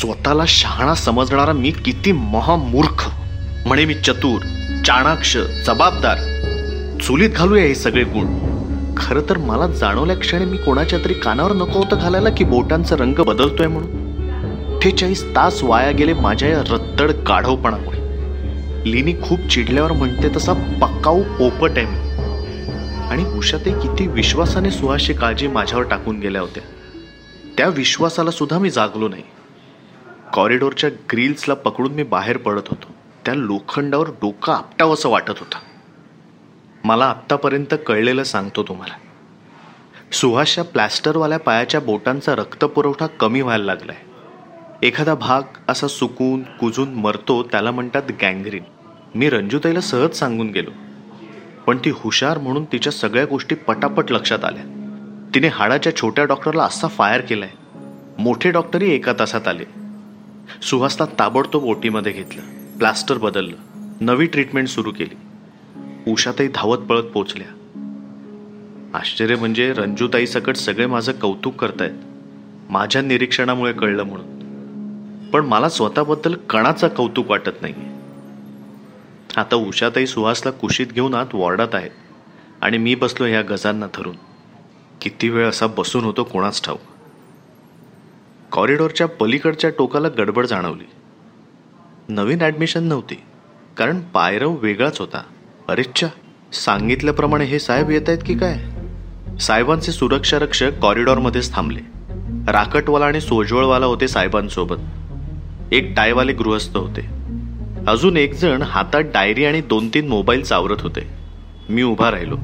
स्वतःला शहाणा समजणारा मी किती महामूर्ख. म्हणे मी चतुर चाणाक्ष जबाबदार. चुलीत घालूया हे सगळे गुण. खरं तर मला जाणवल्या क्षणी मी कोणाच्या तरी कानावर नको होतं घालायला की बोटांचा रंग बदलतोय म्हणून. अठ्ठेचाळीस तास वाया गेले माझ्या या रत्तड काढवपणामुळे. लिनी खूप चिडल्यावर म्हणते तसा पक्काऊ पोपट आहे मी. आणि उषाते किती विश्वासाने सुहासची काळजी माझ्यावर टाकून गेल्या होत्या. त्या विश्वासाला सुद्धा मी जागलो नाही. कॉरिडोरच्या ग्रिल्सला पकडून मी बाहेर पडत होतो. त्या लोखंडावर डोकं आपटावं असं वाटत होतं. मला आत्तापर्यंत कळलेलं सांगतो तुम्हाला. सुहासच्या प्लॅस्टरवाल्या पायाच्या बोटांचा रक्तपुरवठा कमी व्हायला लागलाय. एखादा भाग असा सुकून कुजून मरतो त्याला म्हणतात गँग्रीन. मी रंजूताईला सहज सांगून गेलो. पण ती हुशार म्हणून तिच्या सगळ्या गोष्टी पटापट लक्षात आल्या. तिने हाडाच्या छोट्या डॉक्टरला असा फायर केलाय. मोठे डॉक्टरही एका तासात आले. सुहासला ताबडतोब ओटीमध्ये घेतलं. प्लास्टर बदललं. नवी ट्रीटमेंट सुरू केली. उषाताई धावत पळत पोचल्या. आश्चर्य म्हणजे रंजूताई सकट सगळे माझं कौतुक करतायत. माझ्या निरीक्षणामुळे कळलं म्हणून. पण मला स्वतःबद्दल कणाचं कौतुक वाटत नाही आता उषाताई सुहासला कुशीत घेऊन आत वॉर्डात आहेत. आणि मी बसलो ह्या गजांना धरून. किती वेळ असा बसून होतो कोणाच ठाऊक. कॉरिडॉरच्या पलीकडच्या टोकाला गडबड जाणवली. नवीन ॲडमिशन नव्हती कारण पायरव वेगळाच होता. अरेच्छा सांगितल्याप्रमाणे हे साहेब येत आहेत की काय? साहेबांचे सुरक्षा रक्षक कॉरिडॉरमध्येच थांबले. राकटवाला आणि सोजवळवाला होते साहेबांसोबत. एक टायवाले गृहस्थ होते. अजून एक जण हातात डायरी आणि दोन तीन मोबाईल चावरत होते. मी उभा राहिलो.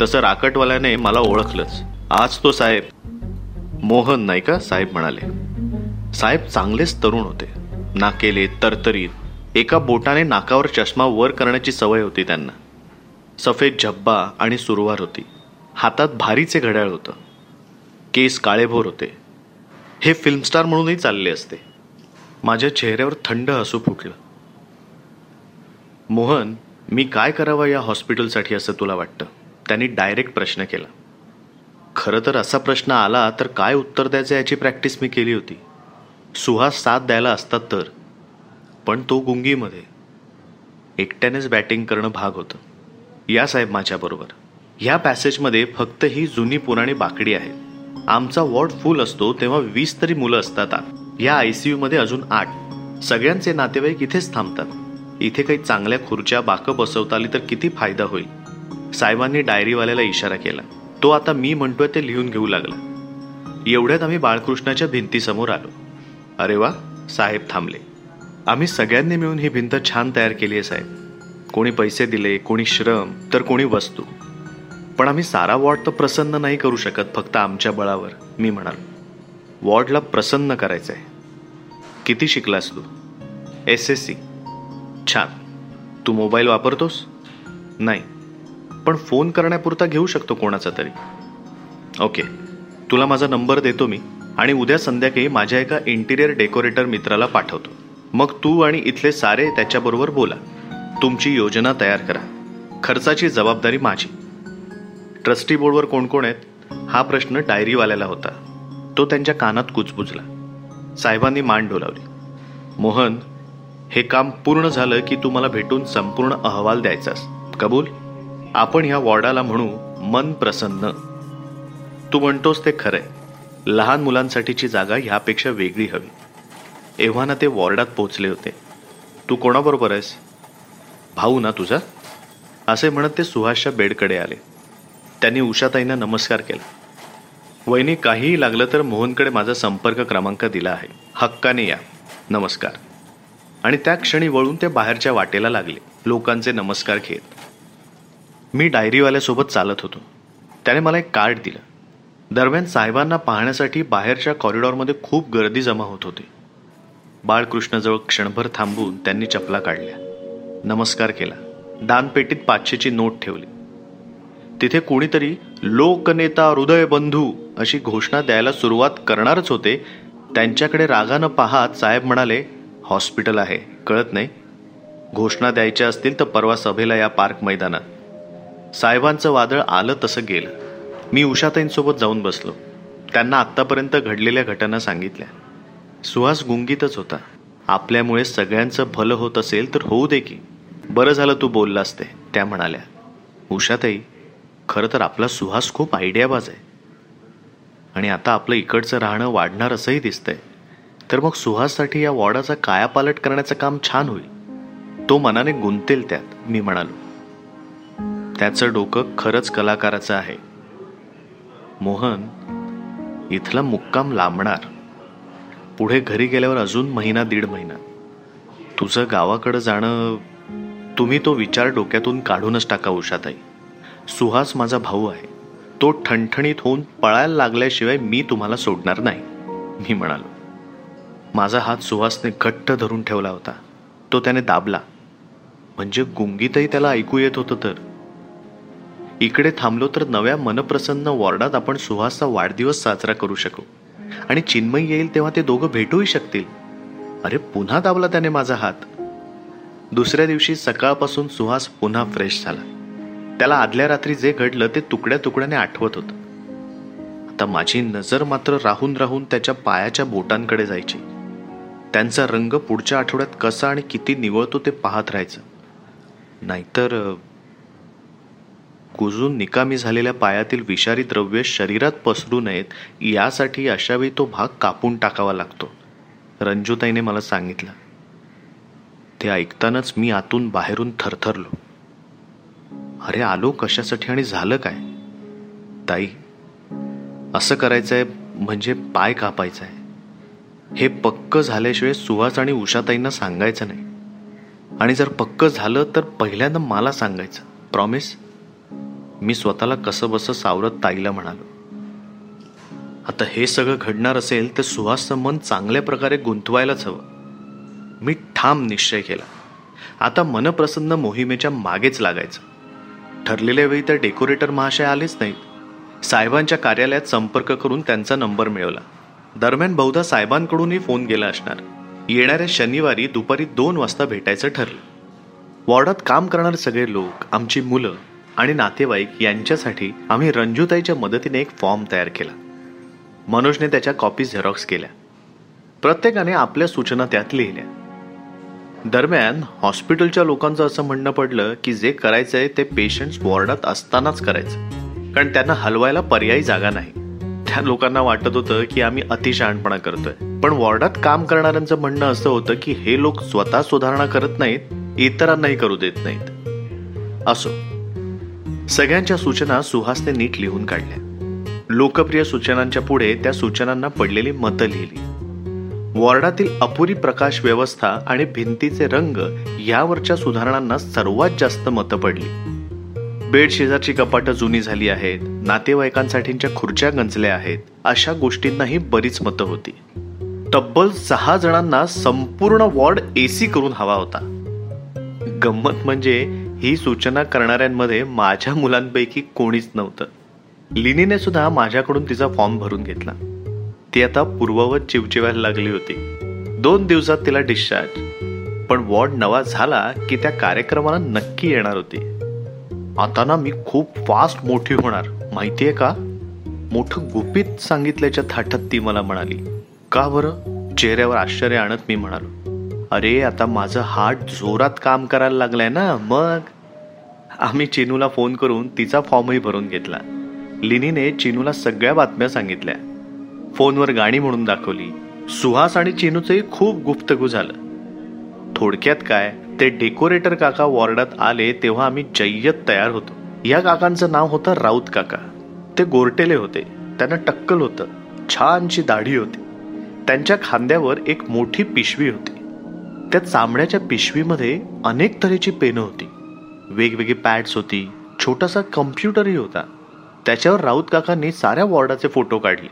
तसं राकटवाल्याने मला ओळखलंच. आज तो साहेब मोहन नायका साहेब म्हणाले. साहेब चांगलेच तरुण होते. नाकेले तरतरीत एका बोटाने नाकावर चष्मा वर करण्याची सवय होती त्यांना. सफेद झब्बा आणि सुरुवार होती. हातात भारीचे घड्याळ होतं. केस काळेभोर होते. हे फिल्मस्टार म्हणूनही चालले असते. माझ्या चेहऱ्यावर थंड हसू फुटलं. मोहन मी काय करावं या हॉस्पिटलसाठी असं तुला वाटतं? त्यांनी डायरेक्ट प्रश्न केला. खरं तर असा प्रश्न आला तर काय उत्तर द्यायचं याची प्रॅक्टिस मी केली होती. सुहास साथ द्यायला असतात तर. पण तो गुंगीमध्ये. एकट्यानेच बॅटिंग करणं भाग होतं. या साहेब माझ्याबरोबर ह्या पॅसेजमध्ये फक्त ही जुनी पुराणी बाकडी आहे. आमचा वॉर्ड फुल असतो तेव्हा वीस तरी मुलं असतात या आय सी यूमध्ये अजून आठ. सगळ्यांचे नातेवाईक इथेच थांबतात. इथे काही चांगल्या खुर्च्या बाकं बसवता आली तर किती फायदा होईल. साहेबांनी डायरीवाल्याला इशारा केला. तो आता मी म्हणतोय ते लिहून घेऊ लागला. एवढ्यात आम्ही बाळकृष्णाच्या भिंतीसमोर आलो. अरे वा साहेब थांबले. आम्ही सगळ्यांनी मिळून ही भिंत छान तयार केली आहे साहेब. कोणी पैसे दिले कोणी श्रम तर कोणी वस्तू. पण आम्ही सारा वॉर्ड तर प्रसन्न नाही करू शकत फक्त आमच्या बळावर मी म्हणालो. वॉर्डला प्रसन्न करायचं आहे किती शिकलास तू? S S C. छान. तू मोबाईल वापरतोस? नाही. पण फोन करण्यापुरता घेऊ शकतो कोणाचा तरी. ओके. तुला माझा नंबर देतो मी आणि उद्या संध्याकाळी माझ्या एका इंटिरियर डेकोरेटर मित्राला पाठवतो. मग तू आणि इथले सारे त्याच्याबरोबर बोला. तुमची योजना तयार करा. खर्चाची जबाबदारी माझी. ट्रस्टी बोर्डवर कोण कोण आहेत? हा प्रश्न डायरीवाल्याला होता. तो त्यांच्या कानात कुचबुजला साहेबांनी मान डोलावली. मोहन हे काम पूर्ण झालं की तू मला भेटून संपूर्ण अहवाल द्यायचास. कबूल? आपण ह्या वॉर्डाला म्हणू मन प्रसन्न. तू म्हणतोस ते खरंय. लहान मुलांसाठीची जागा ह्यापेक्षा वेगळी हवी. एव्हाना ते वॉर्डात पोचले होते. तू कोणाबरोबर आहेस? भाऊ ना तुझा? असे म्हणत ते सुहासच्या बेडकडे आले. त्यांनी उषाताईंना नमस्कार केला. वहिनी काहीही लागलं तर मोहनकडे माझा संपर्क क्रमांक दिला आहे. हक्काने या. नमस्कार. आणि त्या क्षणी वळून ते बाहेरच्या वाटेला लागले. लोकांचे नमस्कार घेत. मी डायरीवाल्यासोबत चालत होतो. त्याने मला एक कार्ड दिलं. दरम्यान साहेबांना पाहण्यासाठी बाहेरच्या कॉरिडॉरमध्ये खूप गर्दी जमा होत होती. बाळकृष्णजवळ क्षणभर थांबून त्यांनी चपला काढल्या. नमस्कार केला. दानपेटीत पाचशेची नोट ठेवली. तिथे कोणीतरी लोकनेता हृदय बंधू अशी घोषणा द्यायला सुरुवात करणारच होते. त्यांच्याकडे रागानं पाहत साहेब म्हणाले हॉस्पिटल आहे कळत नाही. घोषणा द्यायच्या असतील तर परवा सभेला या पार्क मैदानात. साहेबांचं वादळ आलं तसं गेलं. मी उषाताईंसोबत जाऊन बसलो. त्यांना आत्तापर्यंत घडलेल्या घटना सांगितल्या. सुहास गुंगीतच होता. आपल्यामुळे सगळ्यांचं भलं होत असेल तर होऊ दे की. बरं झालं तू बोललास ते त्या म्हणाल्या. उषाताई खरं तर आपला सुहास खूप आयडियाबाज आहे. आणि आता आपलं इकडचं राहणं वाढणार असंही दिसतंय. तर मग सुहाससाठी या वॉर्डाचा कायापालट करण्याचं काम छान होईल. तो मनाने गुंतेल त्यात मी म्हणालो. त्याचं डोकं खरंच कलाकाराचं आहे. मोहन इथला मुक्काम लांबणार. पुढे घरी गेल्यावर अजून महिना दीड महिना. तुझं गावाकडं जाणं तुम्ही तो विचार डोक्यातून काढूनच टाका उषाताई. सुहास माझा भाऊ आहे. तो ठणठणीत होऊन पळायला लागल्याशिवाय मी तुम्हाला सोडणार नाही मी म्हणालो. माझा हात सुहासने घट्ट धरून ठेवला होता. तो त्याने दाबला. म्हणजे गुंगीतही त्याला ऐकू येत होतं तर. इकडे थांबलो तर नव्या मनप्रसन्न वॉर्डात आपण सुहासचा वाढदिवस साजरा करू शकू. आणि चिन्मय येईल तेव्हा ते दोघं भेटूही शकतील. अरे पुन्हा दाबला त्याने माझा हात. दुसऱ्या दिवशी सकाळपासून सुहास पुन्हा फ्रेश झाला. त्याला आदल्या रात्री जे घडलं ते तुकड्या तुकड्याने आठवत होतं. आता माझी नजर मात्र राहून राहून त्याच्या पायाच्या बोटांकडे जायची. त्यांचा रंग पुढच्या आठवड्यात कसा आणि किती निवळतो ते पाहत राहायचं. नाहीतर कुजून निकामी झालेल्या पायातील विषारी द्रव्य शरीरात पसरू नयेत यासाठी अशावेळी तो भाग कापून टाकावा लागतो. रंजूताईने मला सांगितलं. ते ऐकतानाच मी आतून बाहेरून थरथरलो. अरे आलो कशासाठी आणि झालं काय? ताई असं करायचं आहे म्हणजे पाय कापायचा आहे हे पक्क झाल्याशिवाय सुहास आणि उषाताईंना सांगायचं नाही. आणि जर पक्क झालं तर पहिल्यांदा मला सांगायचं. प्रॉमिस मी स्वतःला कसं बसं सावरत ताईला म्हणालो. आता हे सगळं घडणार असेल तर सुहासचं मन चांगल्या प्रकारे गुंतवायलाच हवं. मी ठाम निश्चय केला. आता मनप्रसन्न मोहिमेच्या मागेच लागायचं. ठरलेल्या वेळी तर डेकोरेटर महाशय आलेच नाहीत. साहेबांच्या कार्यालयात संपर्क करून त्यांचा नंबर मिळवला. दरम्यान बहुधा साहेबांकडूनही फोन गेला असणार. येणाऱ्या शनिवारी दुपारी दोन वाजता भेटायचं ठरलं. वॉर्डात काम करणारे सगळे लोक आमची मुलं आणि नातेवाईक यांच्यासाठी आम्ही रंजूताईच्या मदतीने एक फॉर्म तयार केला. मनोजने त्याच्या कॉपी झेरॉक्स केल्या. प्रत्येकाने आपल्या सूचना त्यात लिहिल्या. दरम्यान हॉस्पिटलच्या लोकांचं असं म्हणणं पडलं की जे करायचंय ते पेशंट्स वॉर्डात असतानाच करायचं. कारण त्यांना हलवायला पर्यायी जागा नाही. त्या लोकांना वाटत होतं की आम्ही अतिशहाणपणा करतोय. पण वॉर्डात काम करणाऱ्यांचं म्हणणं असं होतं की हे लोक स्वतः सुधारणा करत नाहीत इतरांनाही करू देत नाहीत. असो. सगळ्यांच्या सूचना सुहासने नीट लिहून काढल्या. लोकप्रिय सूचनांच्या पुढे त्या सूचनांना पडलेली मतं लिहिली. वॉर्डातील अपुरी प्रकाश व्यवस्था आणि भिंतीचे रंग यावरच्या सुधारणांना सर्वात जास्त मतं पडली. बेड शेजारची कपाटं जुनी झाली आहेत नातेवाईकांसाठीच्या खुर्च्या गंजल्या आहेत अशा गोष्टींनाही बरीच मतं होती. तब्बल सहा जणांना संपूर्ण वॉर्ड एसी करून हवा होता. गंमत म्हणजे ही सूचना करणाऱ्यांमध्ये माझ्या मुलांपैकी कोणीच नव्हतं. लिनीने सुद्धा माझ्याकडून तिचा फॉर्म भरून घेतला. ती आता पूर्ववत चिवचिवायला लागली होती. दोन दिवसात तिला डिस्चार्ज पण वॉर्ड नवा झाला की त्या कार्यक्रमाला नक्की येणार होती. आता ना मी खूप फास्ट मोठी होणार माहितीये का? मोठं गुपित सांगितल्याच्या थाटात ती मला म्हणाली का बरं? चेहऱ्यावर आश्चर्य आणत मी म्हणालो. अरे आता माझं हार्ट जोरात काम करायला लागलंय ना मग? आम्ही चिनूला फोन करून तिचा फॉर्मही भरून घेतला. लिनीने चिनूला सगळ्या बातम्या सांगितल्या. फोनवर गाणी म्हणून दाखवली. सुहास आणि चिनूचंही खूप गुप्तगू झालं. थोडक्यात काय ते डेकोरेटर काका वॉर्डात आले तेव्हा आम्ही जय्यत तयार होतो. या काकांचं नाव होतं राऊत काका. ते गोरटेले होते. त्यांना टक्कल होतं. छानशी दाढी होती. त्यांच्या खांद्यावर एक मोठी पिशवी होती. त्या चांबड्याच्या पिशवीमध्ये अनेक तऱ्हेची पेनं होती. वेगवेगळी पॅड्स होती छोटासा कम्प्युटरही होता. त्याच्यावर राऊत काकांनी साऱ्या वॉर्डाचे फोटो काढले.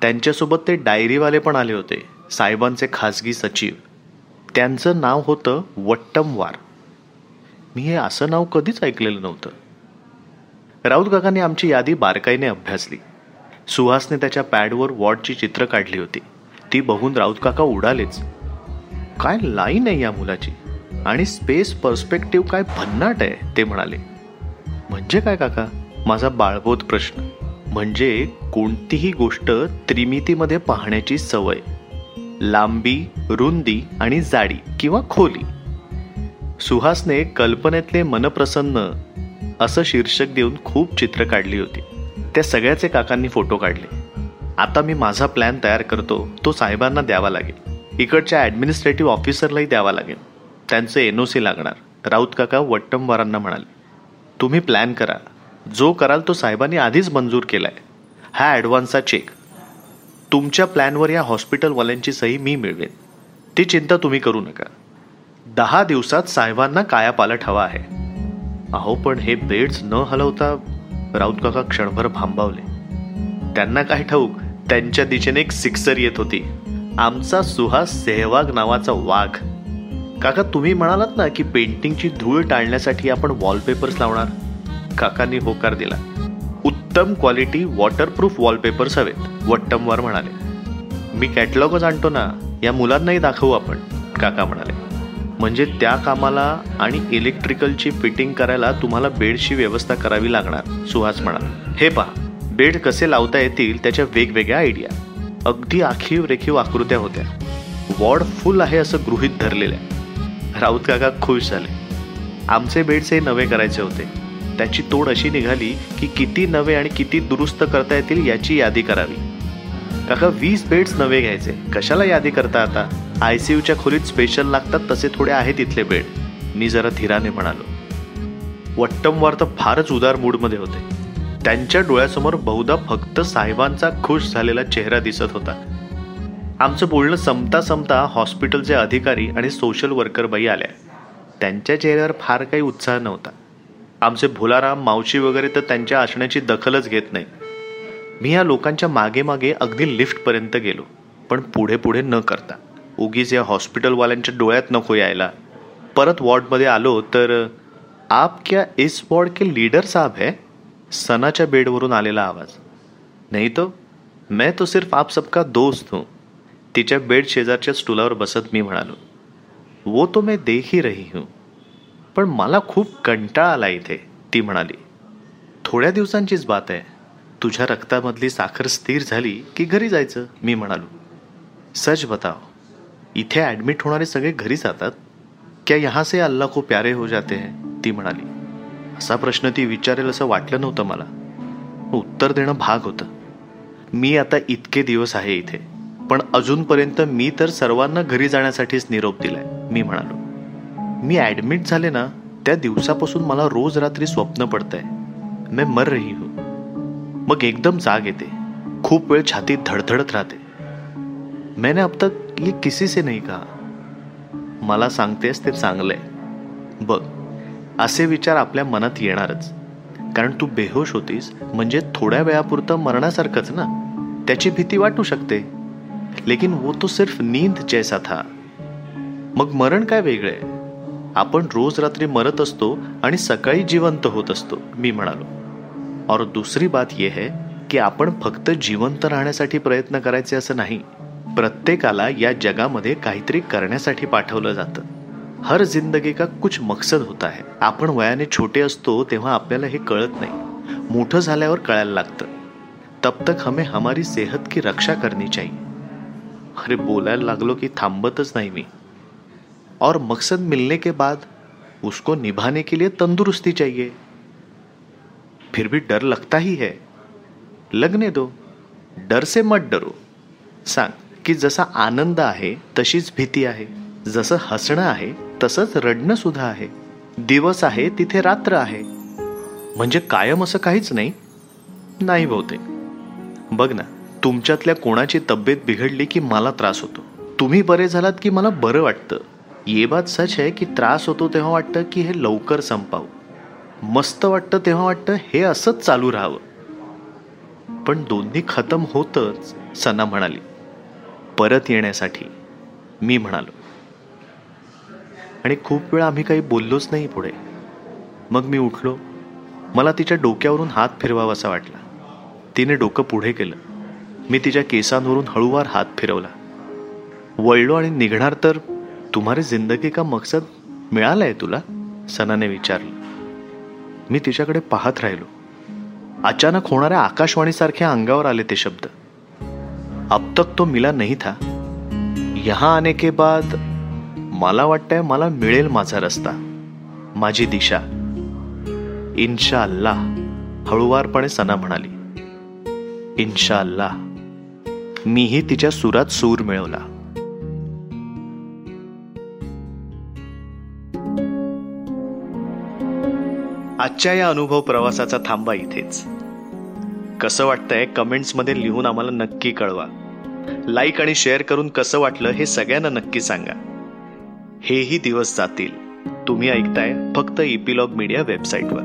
त्यांच्यासोबत ते डायरीवाले पण आले होते साहेबांचे खासगी सचिव. त्यांचं नाव होतं वट्टमवार. मी हे असं नाव कधीच ऐकलेलं नव्हतं. राऊत काकांनी आमची यादी बारकाईने अभ्यासली. सुहासने त्याच्या पॅडवर वॉर्डची चित्र काढली होती. ती बघून राऊत काका उडालेच. काय लाईन आहे या मुलाची? आणि स्पेस पर्स्पेक्टिव्ह काय भन्नाट आहे ते म्हणाले. म्हणजे काय काका? माझा बाळबोध प्रश्न. म्हणजे कोणतीही गोष्ट त्रिमितीमध्ये पाहण्याची सवय. लांबी रुंदी आणि जाडी किंवा खोली. सुहासने कल्पनेतले मनप्रसन्न असं शीर्षक देऊन खूप चित्र काढली होती. त्या सगळ्याचे काकांनी फोटो काढले. आता मी माझा प्लॅन तयार करतो तो साहेबांना द्यावा लागेल. इकडच्या ॲडमिनिस्ट्रेटिव्ह ऑफिसरलाही द्यावा लागेल. त्यांचं एन ओ सी लागणार. राऊत काका वट्टमवारांना म्हणाले तुम्ही प्लॅन करा. जो कराल तो साहेबांनी आधीच मंजूर केला आहे हा ॲडव्हान्सचा चेक तुमच्या प्लॅनवर या हॉस्पिटलवाल्यांची सही मी मिळवेन. ती चिंता तुम्ही करू नका. दहा दिवसात साहेबांना कायापालट हवा आहे. अहो पण हे बेड्स न हलवता राऊत काका क्षणभर भांबावले. त्यांना काय ठाऊक त्यांच्या दिशेने एक सिक्सर येत होती. आमचा सुहास सेहवाग नावाचा वाघ. काका तुम्ही म्हणालात ना की पेंटिंगची धूळ टाळण्यासाठी आपण वॉलपेपर्स लावणार? काकांनी होकार दिला. उत्तम क्वालिटी वॉटरप्रूफ वॉलपेपर्स हवेत वट्टमवार म्हणाले. मी कॅटलॉगच आणतो ना या मुलांनाही दाखवू आपण काका म्हणाले. म्हणजे त्या कामाला आणि इलेक्ट्रिकलची फिटिंग करायला तुम्हाला बेडची व्यवस्था करावी लागणार सुहास म्हणाला. हे पहा बेड कसे लावता येतील त्याच्या वेगवेगळ्या आयडिया अगदी आखीव रेखीव आकृत्या होत्या. वॉर्ड फुल आहे असं गृहित धरलेल्या राऊत काका खुश झाले. आमचे बेड्स नवे करायचे होते. त्याची तोड अशी निघाली की किती नवे आणि किती दुरुस्त करता येतील याची यादी करावी. काका वीस बेड्स नवे घ्यायचे. कशाला यादी करता आता? आय सी यूच्या खोलीत स्पेशल लागतात तसे थोडे आहेत इथले बेड. मी जरा धीराने म्हणालो. वट्टमवार तर फारच उदार मूडमध्ये होते. त्यांच्या डोळ्यासमोर बहुधा फक्त साहेबांचा खुश झालेला चेहरा दिसत होता. आमचं बोलणं संपता संपता हॉस्पिटलचे अधिकारी आणि सोशल वर्कर बाई आल्या. त्यांच्या चेहऱ्यावर फार काही उत्साह नव्हता. आमचे भोलाराम मावशी वगैरे तर त्यांच्या असण्याची दखलच घेत नाही. मी या लोकांच्या मागे मागे अगदी लिफ्टपर्यंत गेलो पण पुढे पुढे न करता. उगीच या हॉस्पिटलवाल्यांच्या डोळ्यात नको यायला. परत वॉर्डमध्ये आलो तर आप क्या इस वॉर्ड के लीडर साहब है? सनाच्या बेडवरून आलेला आवाज. नाही तो मैं तो सिर्फ आप सबका दोस्त हूँ. तिच्या बेड शेजारच्या स्टुलावर बसत मी म्हणालो वो तो मैं देख ही रही हूँ. पण मला खूप कंटाळा आला इथे ती म्हणाली. थोड्या दिवसांचीच बात आहे. तुझ्या रक्तामधली साखर स्थिर झाली की घरी जायचं? मी म्हणालो. सच बताओ इथे ॲडमिट होणारे सगळे घरी जातात? क्या यहाँ से अल्लाह को प्यारे हो जाते हैं? ती म्हणाली. असा प्रश्न ती विचारेल असं वाटलं नव्हतं मला. उत्तर देणं भाग होतं. मी आता इतके दिवस आहे इथे पण अजूनपर्यंत मी तर सर्वांना घरी जाण्यासाठीच निरोप दिलाय मी म्हणालो. मी ॲडमिट झाले ना त्या दिवसापासून मला रोज रात्री स्वप्न पडतंय. मैं मर रही हो. मग एकदम जाग येते. खूप वेळ छाती धडधडत राहते. मैंने अब तक ये किसी से नाही कहा. मला सांगतेस ते चांगलंय. बघ असे विचार आपल्या मनात येणारच. कारण तू बेहोश होतीस म्हणजे थोड्या वेळापुरतं मरण्यासारखंच ना? त्याची भीती वाटू शकते. लेकिन वो तो सिर्फ नींद जैसा था. मग मरण काय वेगळे? आपण रोज रात्री मरत असतो आणि सकाळी जिवंत होत असतो मी म्हणालो. और दुसरी बात यह है की आपण फक्त जिवंत राहण्यासाठी प्रयत्न करायचे असं नाही. प्रत्येकाला या जगामध्ये काहीतरी करण्यासाठी पाठवलं जातं. हर जिंदगी का कुछ मकसद होता है. आपण वयाने छोटे असतो तेव्हा आपल्याला हे कळत नाही. मोठं झाल्यावर कळायला लागतं. तब तक हमें हमारी सेहत की रक्षा करनी चाहिए. अरे बोलायला लागलो की थांबतच नाही मी. और मकसद मिलने के बाद उसको निभाने के लिए तंदुरुस्ती चाहिए. फिर भी डर लगता ही है. लगने दो. डर से मत डरो. सांग की जसा आनंद आहे तशीच भीती आहे. जसं हसणं आहे तसंच रडणं सुद्धा आहे. दिवस आहे तिथे रात्र आहे. म्हणजे कायम असं काहीच नाही? नाही बहुतेक. बघ ना तुमच्यातल्या कोणाची तब्येत बिघडली की मला त्रास होतो. तुम्ही बरे झालात की मला बरं वाटतं. ये बात सच आहे की त्रास होतो तेव्हा वाटतं की हे लवकर संपावं. मस्त वाटतं तेव्हा वाटतं हे असंच चालू राहावं. पण दोन्ही खतम होतच सना म्हणाली. परत येण्यासाठी. मी म्हणालो. आणि खूप वेळा आम्ही काही बोललोच नाही पुढे. मग मी उठलो. मला तिच्या डोक्यावरून हात फिरवावासा वाटला. तिने डोकं पुढे केलं. मी तिच्या केसांवरून हळूवार हात फिरवला. वळलो आणि निघणार तर तुम्हारे जिंदगी का मकसद मिळालाय तुला? सनाने विचारलं. मी तिच्याकडे पाहत राहिलो. अचानक होणाऱ्या आकाशवाणीसारख्या अंगावर आले ते शब्द. अब तक तो मिला नहीं था. यहां आने के बाद मला वाटतंय मला मिळेल माझा रस्ता. माझी दिशा. इन्शा अल्लाह हळुवारपणे सना म्हणाली. इन्शा अल्लाह मीही तिच्या सुरात सूर मिळवला. आजच्या या अनुभव प्रवासाचा थांबा इथेच. कसं वाटतंय कमेंट्समध्ये लिहून आम्हाला नक्की कळवा. लाईक आणि शेअर करून कसं वाटलं हे सगळ्यांना नक्की सांगा. हेही दिवस जातील. तुम्ही ऐकताय फक्त इपिलॉग मीडिया वेबसाईटवर